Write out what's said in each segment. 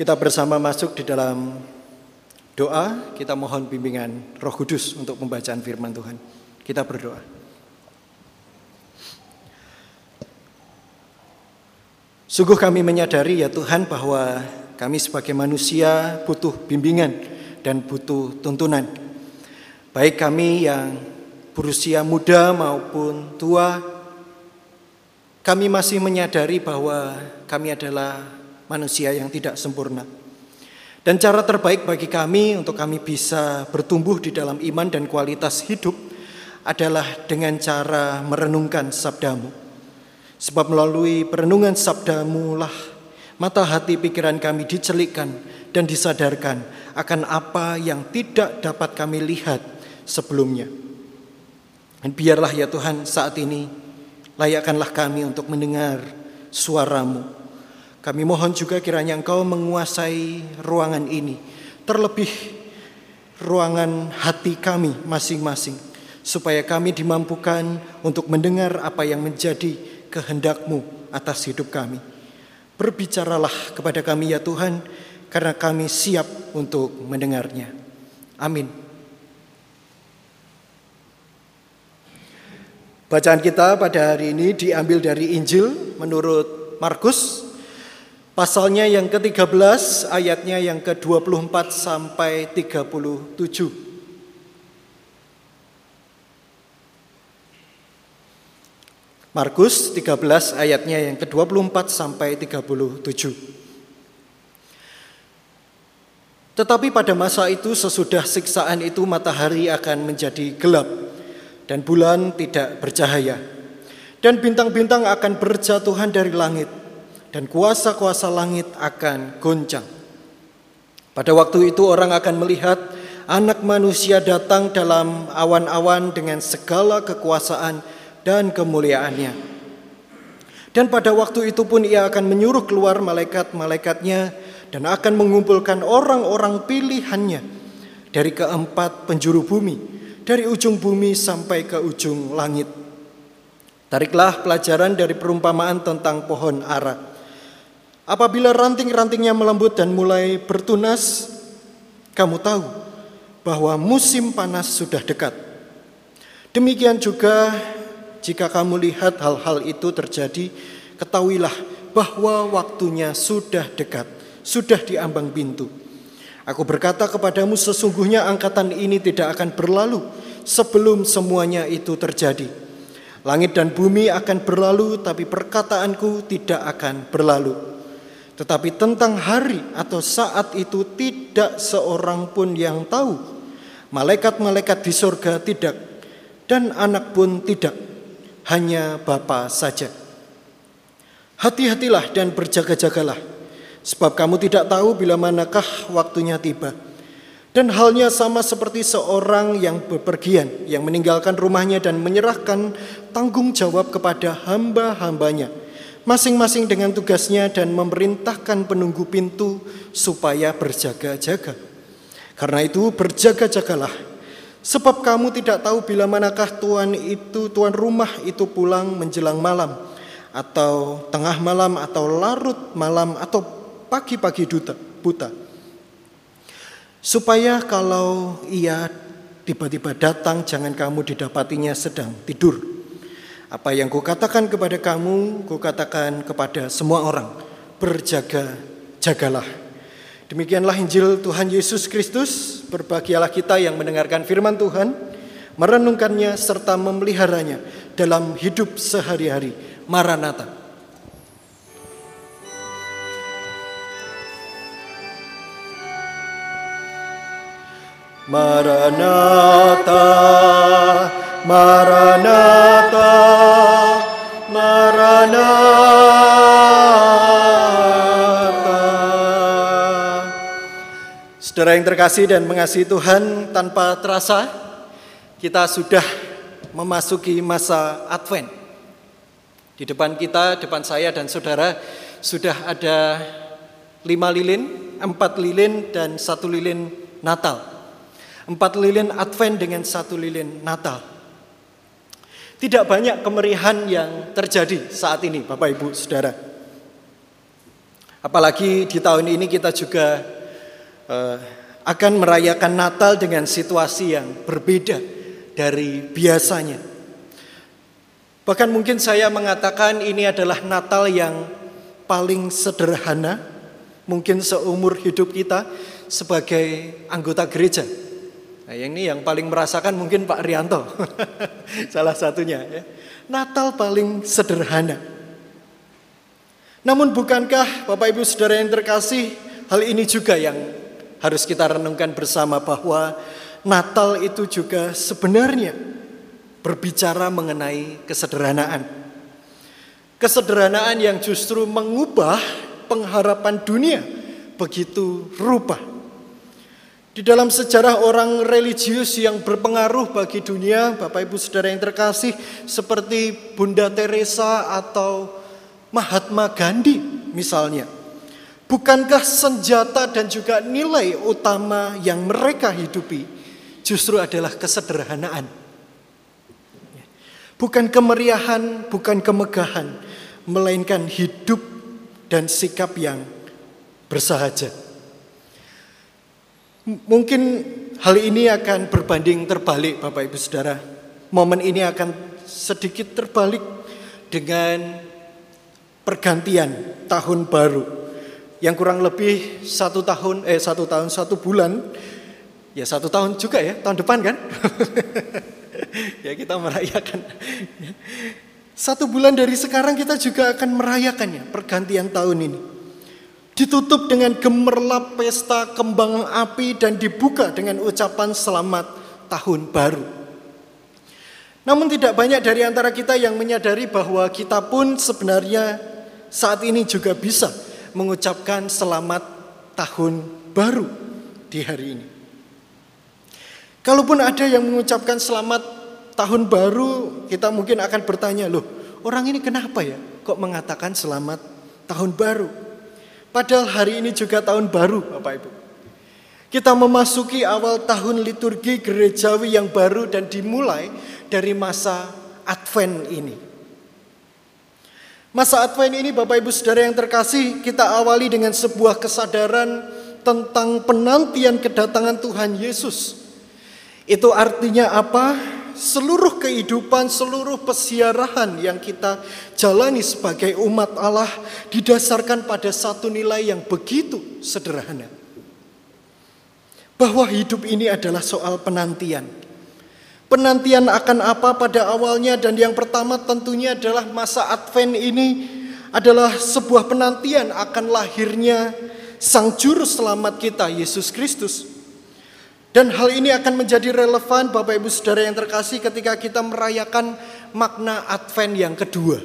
Kita bersama masuk di dalam doa, kita mohon bimbingan Roh Kudus untuk pembacaan firman Tuhan. Kita berdoa. Sungguh kami menyadari ya Tuhan bahwa kami sebagai manusia butuh bimbingan dan butuh tuntunan. Baik kami yang berusia muda maupun tua, kami masih menyadari bahwa kami adalah manusia yang tidak sempurna. Dan cara terbaik bagi kami untuk kami bisa bertumbuh di dalam iman dan kualitas hidup adalah dengan cara merenungkan sabdamu. Sebab melalui perenungan sabdamu lah mata hati pikiran kami dicelikkan dan disadarkan akan apa yang tidak dapat kami lihat sebelumnya. Dan biarlah ya Tuhan saat ini layakkanlah kami untuk mendengar suaramu. Kami mohon juga kiranya Engkau menguasai ruangan ini, terlebih ruangan hati kami masing-masing, supaya kami dimampukan untuk mendengar apa yang menjadi kehendakmu atas hidup kami. Berbicaralah kepada kami ya Tuhan, karena kami siap untuk mendengarnya. Amin. Bacaan kita pada hari ini diambil dari Injil menurut Markus pasalnya yang ke-13 ayatnya yang ke-24 sampai 37. Markus 13 ayatnya yang ke-24 sampai 37. Tetapi pada masa itu sesudah siksaan itu matahari akan menjadi gelap dan bulan tidak bercahaya. Dan bintang-bintang akan berjatuhan dari langit dan kuasa-kuasa langit akan goncang. Pada waktu itu orang akan melihat anak manusia datang dalam awan-awan dengan segala kekuasaan dan kemuliaannya. Dan pada waktu itu pun ia akan menyuruh keluar malaikat-malaikatnya dan akan mengumpulkan orang-orang pilihannya dari keempat penjuru bumi dari ujung bumi sampai ke ujung langit. Tariklah pelajaran dari perumpamaan tentang pohon ara. Apabila ranting-rantingnya melembut dan mulai bertunas, kamu tahu bahwa musim panas sudah dekat. Demikian juga jika kamu lihat hal-hal itu terjadi, ketahuilah bahwa waktunya sudah dekat, sudah diambang pintu. Aku berkata kepadamu sesungguhnya angkatan ini tidak akan berlalu sebelum semuanya itu terjadi. Langit dan bumi akan berlalu tapi perkataanku tidak akan berlalu. Tetapi tentang hari atau saat itu tidak seorang pun yang tahu. Malaikat-malaikat di surga tidak dan anak pun tidak. Hanya Bapa saja. Hati-hatilah dan berjaga-jagalah Sebab kamu tidak tahu bila manakah waktunya tiba. Dan halnya sama seperti seorang yang bepergian, yang meninggalkan rumahnya dan menyerahkan tanggung jawab kepada hamba-hambanya. Masing-masing dengan tugasnya dan memerintahkan penunggu pintu supaya berjaga-jaga. Karena itu berjaga-jagalah. Sebab kamu tidak tahu bila manakah tuan itu, tuan rumah itu pulang menjelang malam. Atau tengah malam atau larut malam atau pagi-pagi buta. Supaya kalau ia tiba-tiba datang jangan kamu didapatinya sedang tidur. Apa yang kukatakan kepada kamu, kukatakan kepada semua orang. Berjaga-jagalah. Demikianlah Injil Tuhan Yesus Kristus. Berbahagialah kita yang mendengarkan firman Tuhan, merenungkannya serta memeliharanya dalam hidup sehari-hari. Maranatha, Maranatha, Maranatha. Saudara yang terkasih dan mengasihi Tuhan, tanpa terasa kita sudah memasuki masa Advent. Di depan kita, depan saya dan saudara sudah ada lima lilin, empat lilin dan satu lilin Natal. Empat lilin Advent dengan satu lilin Natal. Tidak banyak kemerihan yang terjadi saat ini, Bapak Ibu Saudara. Apalagi di tahun ini kita juga uh, akan merayakan Natal dengan situasi yang berbeda dari biasanya. Bahkan mungkin saya mengatakan ini adalah Natal yang paling sederhana mungkin seumur hidup kita sebagai anggota gereja. Nah, yang ini yang paling merasakan mungkin Pak Rianto, salah satunya. Ya. Natal paling sederhana. Namun bukankah Bapak Ibu Saudara yang terkasih, hal ini juga yang harus kita renungkan bersama bahwa Natal itu juga sebenarnya berbicara mengenai kesederhanaan. Kesederhanaan yang justru mengubah pengharapan dunia begitu rupa. Di dalam sejarah orang religius yang berpengaruh bagi dunia, Bapak Ibu Saudara yang terkasih, seperti Bunda Teresa atau Mahatma Gandhi misalnya. Bukankah senjata dan juga nilai utama yang mereka hidupi justru adalah kesederhanaan? Bukan kemeriahan, bukan kemegahan, melainkan hidup dan sikap yang bersahaja. Mungkin hal ini akan berbanding terbalik Bapak Ibu Saudara. Momen ini akan sedikit terbalik dengan pergantian tahun baru yang kurang lebih satu tahun eh satu tahun satu bulan. Ya satu tahun juga ya tahun depan kan? Ya kita merayakan. Satu bulan dari sekarang kita juga akan merayakannya pergantian tahun ini. Ditutup dengan gemerlap pesta kembang api dan dibuka dengan ucapan selamat tahun baru. Namun tidak banyak dari antara kita yang menyadari bahwa kita pun sebenarnya saat ini juga bisa mengucapkan selamat tahun baru di hari ini. Kalaupun ada yang mengucapkan selamat tahun baru, kita mungkin akan bertanya, loh orang ini kenapa ya kok mengatakan selamat tahun baru? Padahal hari ini juga tahun baru Bapak Ibu. Kita memasuki awal tahun liturgi gerejawi yang baru dan dimulai dari masa Advent ini. Masa Advent ini Bapak Ibu Saudara yang terkasih, kita awali dengan sebuah kesadaran tentang penantian kedatangan Tuhan Yesus. Itu artinya apa? Seluruh kehidupan, seluruh pesiarahan yang kita jalani sebagai umat Allah didasarkan pada satu nilai yang begitu sederhana. Bahwa hidup ini adalah soal penantian. Penantian akan apa pada awalnya dan yang pertama tentunya adalah masa Advent ini adalah sebuah penantian akan lahirnya Sang Juru Selamat kita, Yesus Kristus. Dan hal ini akan menjadi relevan Bapak Ibu Saudara yang terkasih ketika kita merayakan makna Advent yang kedua.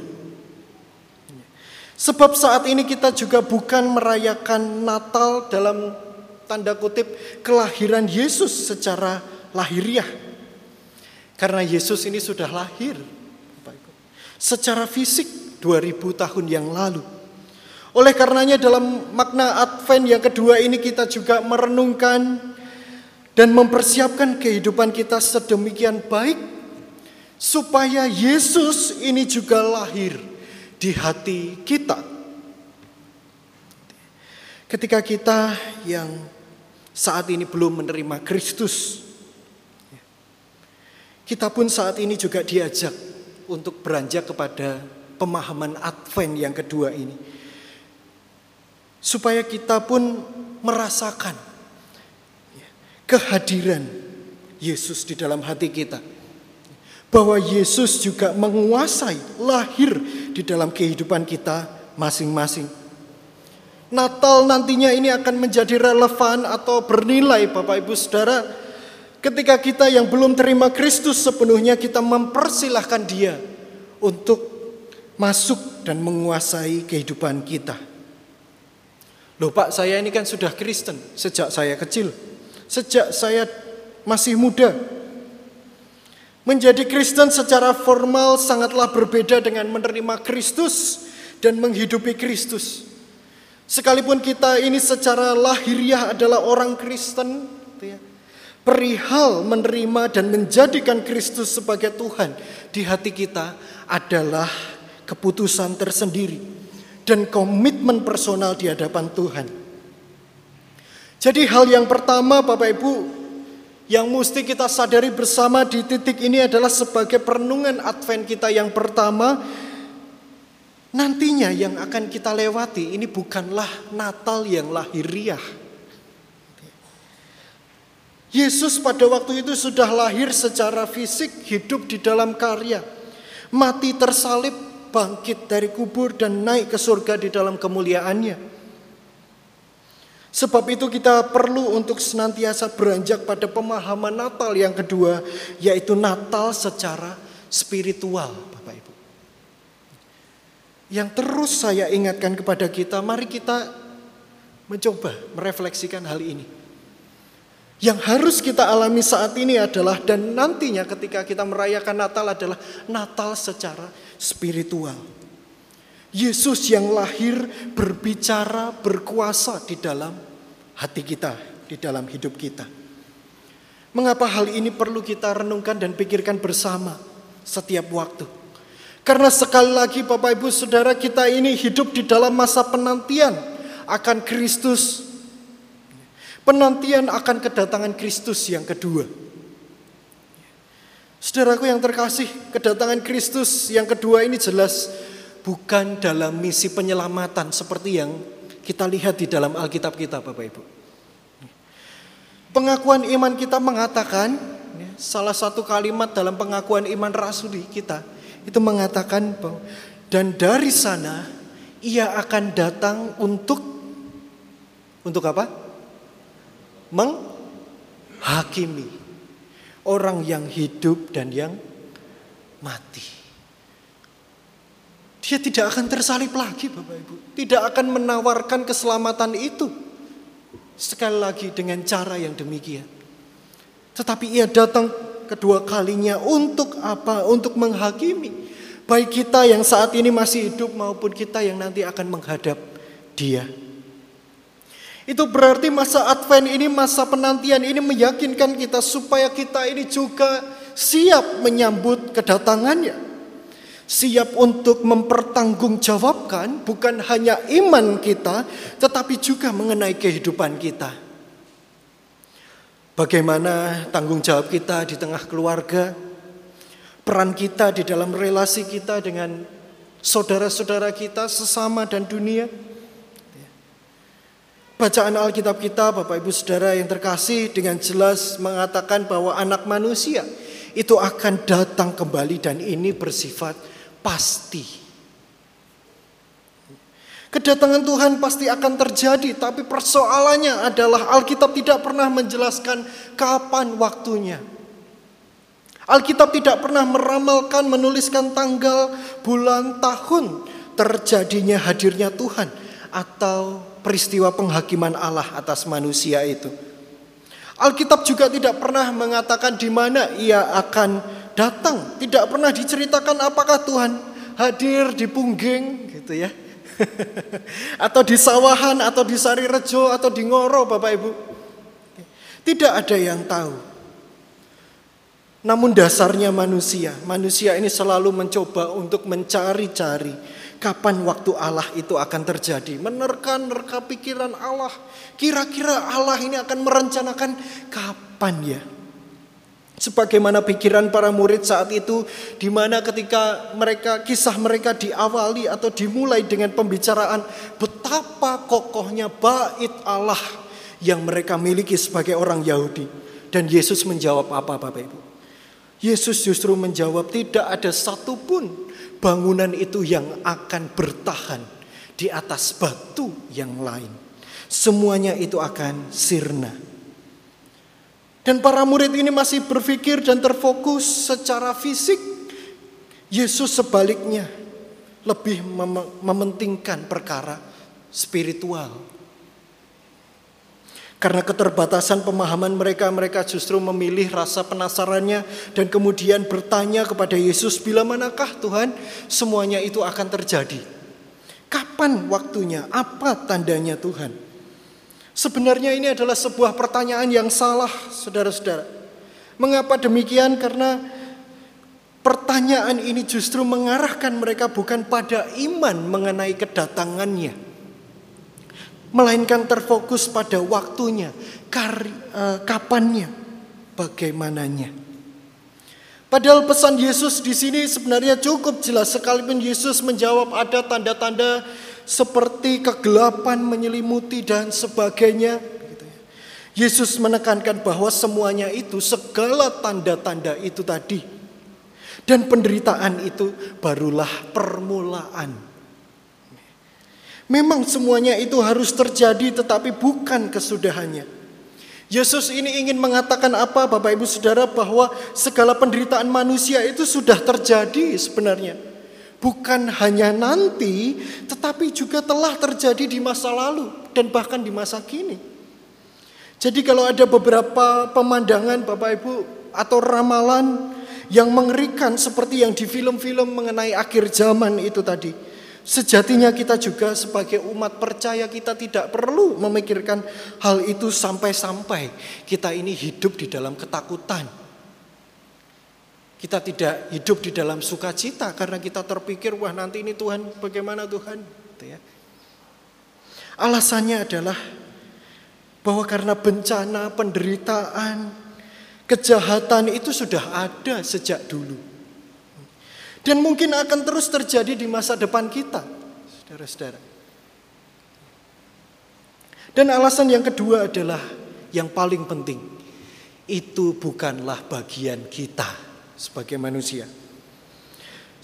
Sebab saat ini kita juga bukan merayakan Natal dalam tanda kutip kelahiran Yesus secara lahiriah karena Yesus ini sudah lahir secara fisik 2000 tahun yang lalu. Oleh karenanya dalam makna Advent yang kedua ini kita juga merenungkan dan mempersiapkan kehidupan kita sedemikian baik supaya Yesus ini juga lahir di hati kita. Ketika kita yang saat ini belum menerima Kristus, kita pun saat ini juga diajak untuk beranjak kepada pemahaman Advent yang kedua ini. Supaya kita pun merasakan kehadiran Yesus di dalam hati kita. Bahwa Yesus juga menguasai lahir di dalam kehidupan kita masing-masing. Natal nantinya ini akan menjadi relevan atau bernilai Bapak Ibu Saudara Ketika kita yang belum terima Kristus sepenuhnya kita mempersilahkan dia untuk masuk dan menguasai kehidupan kita. Loh Pak saya ini kan sudah Kristen sejak saya kecil. Sejak saya masih muda. Menjadi Kristen secara formal sangatlah berbeda dengan menerima Kristus dan menghidupi Kristus. Sekalipun kita ini secara lahiriah adalah orang Kristen, gitu ya, perihal menerima dan menjadikan Kristus sebagai Tuhan di hati kita adalah keputusan tersendiri dan komitmen personal di hadapan Tuhan. Jadi hal yang pertama Bapak Ibu yang mesti kita sadari bersama di titik ini adalah sebagai perenungan Advent kita yang pertama nantinya yang akan kita lewati ini bukanlah Natal yang lahiriah. Yesus pada waktu itu sudah lahir secara fisik, hidup di dalam karya, mati tersalib, bangkit dari kubur dan naik ke surga di dalam kemuliaannya. Sebab itu kita perlu untuk senantiasa beranjak pada pemahaman Natal yang kedua, yaitu Natal secara spiritual, Bapak Ibu. Yang terus saya ingatkan kepada kita, mari kita mencoba merefleksikan hal ini. Yang harus kita alami saat ini adalah dan nantinya ketika kita merayakan Natal adalah Natal secara spiritual. Yesus yang lahir berbicara berkuasa di dalam hati kita, di dalam hidup kita. Mengapa hal ini perlu kita renungkan dan pikirkan bersama setiap waktu? Karena sekali lagi Bapak Ibu Saudara kita ini hidup di dalam masa penantian akan Kristus. Penantian akan kedatangan Kristus yang kedua. Saudaraku yang terkasih, kedatangan Kristus yang kedua ini jelas bukan dalam misi penyelamatan seperti yang kita lihat di dalam Alkitab kita Bapak Ibu. Pengakuan iman kita mengatakan, ya, salah satu kalimat dalam pengakuan iman rasuli kita, itu mengatakan dan dari sana ia akan datang untuk, untuk apa? Menghakimi orang yang hidup dan yang mati. Dia tidak akan tersalib lagi Bapak Ibu. Tidak akan menawarkan keselamatan itu. Sekali lagi dengan cara yang demikian. Tetapi ia datang kedua kalinya untuk apa? Untuk menghakimi. Baik kita yang saat ini masih hidup maupun kita yang nanti akan menghadap dia. Itu berarti masa Advent ini, masa penantian ini meyakinkan kita supaya kita ini juga siap menyambut kedatangannya siap untuk mempertanggungjawabkan bukan hanya iman kita, tetapi juga mengenai kehidupan kita. Bagaimana tanggung jawab kita di tengah keluarga, peran kita di dalam relasi kita dengan saudara-saudara kita sesama dan dunia. Bacaan Alkitab kita, Bapak Ibu Saudara yang terkasih, dengan jelas mengatakan bahwa anak manusia itu akan datang kembali dan ini bersifat pasti. Kedatangan Tuhan pasti akan terjadi, tapi persoalannya adalah Alkitab tidak pernah menjelaskan kapan waktunya. Alkitab tidak pernah meramalkan, menuliskan tanggal, bulan, tahun terjadinya hadirnya Tuhan atau peristiwa penghakiman Allah atas manusia itu. Alkitab juga tidak pernah mengatakan di mana ia akan datang. Tidak pernah diceritakan apakah Tuhan hadir di Pungging gitu ya. atau di Sawahan atau di Sari Rejo atau di Ngoro Bapak Ibu. Tidak ada yang tahu. Namun dasarnya manusia, manusia ini selalu mencoba untuk mencari-cari kapan waktu Allah itu akan terjadi. Menerka-nerka pikiran Allah. Kira-kira Allah ini akan merencanakan kapan ya Sebagaimana pikiran para murid saat itu di mana ketika mereka kisah mereka diawali atau dimulai dengan pembicaraan betapa kokohnya bait Allah yang mereka miliki sebagai orang Yahudi dan Yesus menjawab apa Bapak Ibu? Yesus justru menjawab tidak ada satupun bangunan itu yang akan bertahan di atas batu yang lain. Semuanya itu akan sirna. Dan para murid ini masih berpikir dan terfokus secara fisik. Yesus sebaliknya lebih mem mementingkan perkara spiritual. Karena keterbatasan pemahaman mereka, mereka justru memilih rasa penasarannya dan kemudian bertanya kepada Yesus, "Bila manakah Tuhan semuanya itu akan terjadi? Kapan waktunya? Apa tandanya Tuhan?" Sebenarnya ini adalah sebuah pertanyaan yang salah, saudara-saudara. Mengapa demikian? Karena pertanyaan ini justru mengarahkan mereka bukan pada iman mengenai kedatangannya, melainkan terfokus pada waktunya, kar, uh, kapannya, bagaimananya. Padahal pesan Yesus di sini sebenarnya cukup jelas sekalipun Yesus menjawab ada tanda-tanda seperti kegelapan menyelimuti dan sebagainya. Yesus menekankan bahwa semuanya itu segala tanda-tanda itu tadi dan penderitaan itu barulah permulaan. Memang semuanya itu harus terjadi tetapi bukan kesudahannya. Yesus ini ingin mengatakan apa Bapak Ibu Saudara bahwa segala penderitaan manusia itu sudah terjadi sebenarnya. Bukan hanya nanti tetapi juga telah terjadi di masa lalu dan bahkan di masa kini. Jadi kalau ada beberapa pemandangan Bapak Ibu atau ramalan yang mengerikan seperti yang di film-film mengenai akhir zaman itu tadi. Sejatinya kita juga sebagai umat percaya kita tidak perlu memikirkan hal itu sampai-sampai kita ini hidup di dalam ketakutan. Kita tidak hidup di dalam sukacita karena kita terpikir wah nanti ini Tuhan bagaimana Tuhan. Gitu ya. Alasannya adalah bahwa karena bencana, penderitaan, kejahatan itu sudah ada sejak dulu. Dan mungkin akan terus terjadi di masa depan kita, saudara-saudara. Dan alasan yang kedua adalah yang paling penting. Itu bukanlah bagian kita sebagai manusia.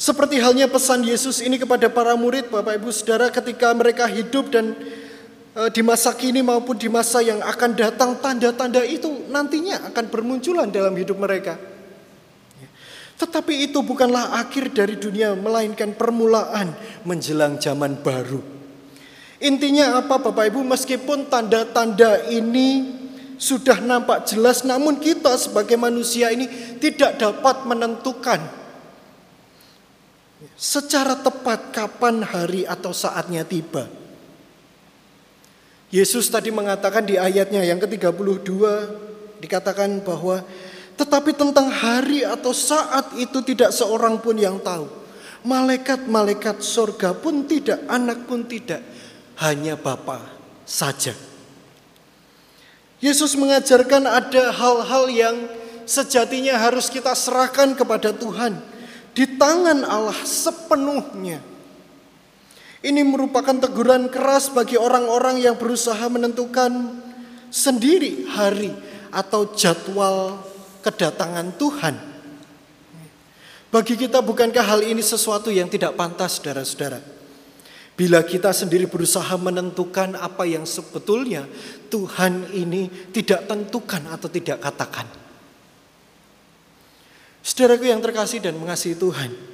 Seperti halnya pesan Yesus ini kepada para murid, Bapak Ibu Saudara, ketika mereka hidup dan Eh, di masa kini maupun di masa yang akan datang tanda-tanda itu nantinya akan bermunculan dalam hidup mereka. Tetapi itu bukanlah akhir dari dunia melainkan permulaan menjelang zaman baru. Intinya apa Bapak Ibu meskipun tanda-tanda ini sudah nampak jelas namun kita sebagai manusia ini tidak dapat menentukan secara tepat kapan hari atau saatnya tiba. Yesus tadi mengatakan di ayatnya yang ke-32 dikatakan bahwa tetapi tentang hari atau saat itu tidak seorang pun yang tahu. Malaikat-malaikat sorga pun tidak, anak pun tidak, hanya Bapa saja. Yesus mengajarkan ada hal-hal yang sejatinya harus kita serahkan kepada Tuhan di tangan Allah sepenuhnya. Ini merupakan teguran keras bagi orang-orang yang berusaha menentukan sendiri hari atau jadwal kedatangan Tuhan. Bagi kita bukankah hal ini sesuatu yang tidak pantas saudara-saudara? Bila kita sendiri berusaha menentukan apa yang sebetulnya Tuhan ini tidak tentukan atau tidak katakan. Saudaraku yang terkasih dan mengasihi Tuhan,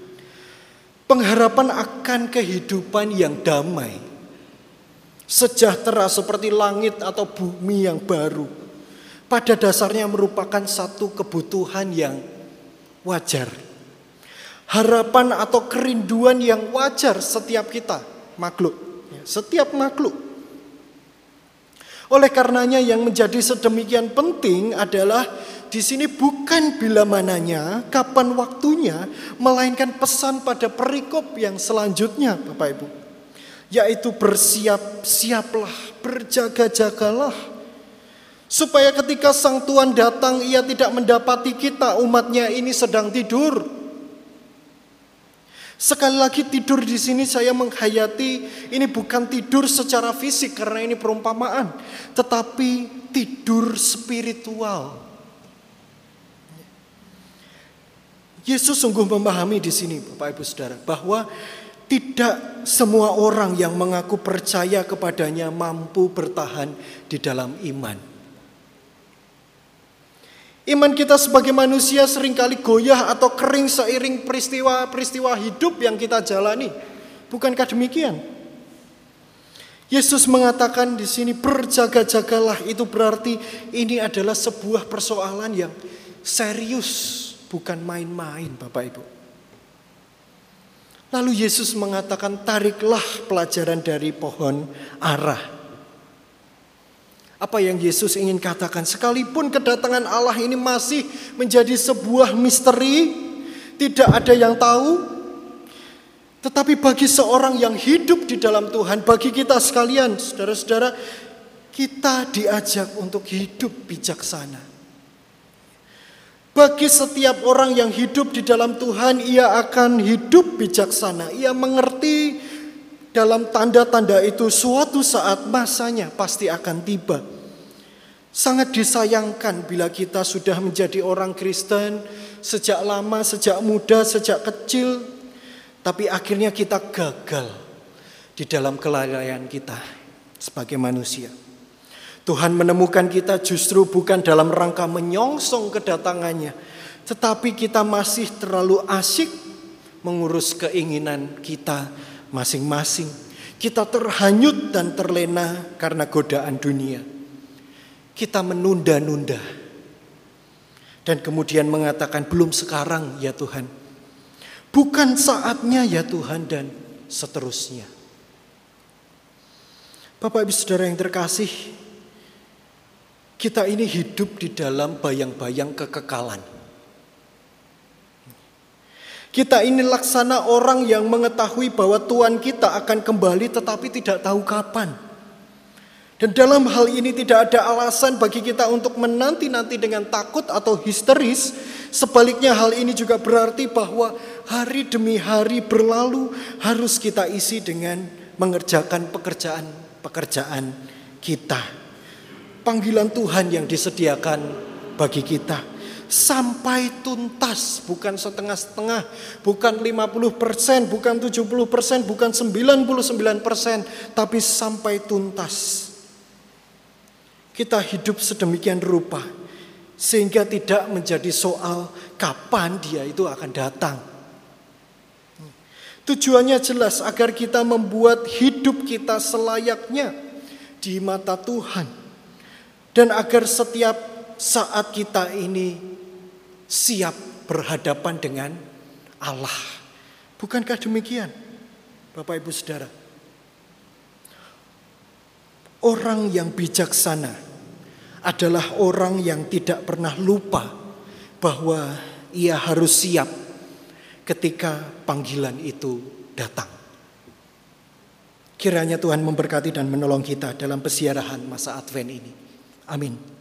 Pengharapan akan kehidupan yang damai, sejahtera seperti langit atau bumi yang baru, pada dasarnya merupakan satu kebutuhan yang wajar. Harapan atau kerinduan yang wajar setiap kita, makhluk, ya, setiap makhluk. Oleh karenanya yang menjadi sedemikian penting adalah di sini bukan bila mananya, kapan waktunya, melainkan pesan pada perikop yang selanjutnya, Bapak Ibu. Yaitu bersiap-siaplah, berjaga-jagalah. Supaya ketika sang Tuhan datang, ia tidak mendapati kita umatnya ini sedang tidur. Sekali lagi tidur di sini saya menghayati ini bukan tidur secara fisik karena ini perumpamaan, tetapi tidur spiritual. Yesus sungguh memahami di sini Bapak Ibu Saudara bahwa tidak semua orang yang mengaku percaya kepadanya mampu bertahan di dalam iman. Iman kita sebagai manusia sering kali goyah atau kering seiring peristiwa-peristiwa hidup yang kita jalani. Bukankah demikian? Yesus mengatakan di sini berjaga-jagalah itu berarti ini adalah sebuah persoalan yang serius bukan main-main Bapak Ibu. Lalu Yesus mengatakan tariklah pelajaran dari pohon arah. Apa yang Yesus ingin katakan sekalipun kedatangan Allah ini masih menjadi sebuah misteri, tidak ada yang tahu. Tetapi bagi seorang yang hidup di dalam Tuhan, bagi kita sekalian, saudara-saudara, kita diajak untuk hidup bijaksana. Bagi setiap orang yang hidup di dalam Tuhan, ia akan hidup bijaksana. Ia mengerti dalam tanda-tanda itu suatu saat masanya pasti akan tiba. Sangat disayangkan bila kita sudah menjadi orang Kristen sejak lama, sejak muda, sejak kecil, tapi akhirnya kita gagal di dalam kelalaian kita sebagai manusia. Tuhan menemukan kita justru bukan dalam rangka menyongsong kedatangannya, tetapi kita masih terlalu asyik mengurus keinginan kita masing-masing. Kita terhanyut dan terlena karena godaan dunia. Kita menunda-nunda. Dan kemudian mengatakan belum sekarang ya Tuhan. Bukan saatnya ya Tuhan dan seterusnya. Bapak Ibu Saudara yang terkasih, kita ini hidup di dalam bayang-bayang kekekalan. Kita ini laksana orang yang mengetahui bahwa Tuhan kita akan kembali tetapi tidak tahu kapan. Dan dalam hal ini tidak ada alasan bagi kita untuk menanti-nanti dengan takut atau histeris. Sebaliknya hal ini juga berarti bahwa hari demi hari berlalu harus kita isi dengan mengerjakan pekerjaan-pekerjaan kita. Panggilan Tuhan yang disediakan bagi kita sampai tuntas, bukan setengah-setengah, bukan 50 persen, bukan 70 persen, bukan 99 persen, tapi sampai tuntas. Kita hidup sedemikian rupa, sehingga tidak menjadi soal kapan dia itu akan datang. Tujuannya jelas agar kita membuat hidup kita selayaknya di mata Tuhan. Dan agar setiap saat kita ini siap berhadapan dengan Allah. Bukankah demikian, Bapak Ibu Saudara? Orang yang bijaksana adalah orang yang tidak pernah lupa bahwa ia harus siap ketika panggilan itu datang. Kiranya Tuhan memberkati dan menolong kita dalam pesiarahan masa Advent ini. Amin.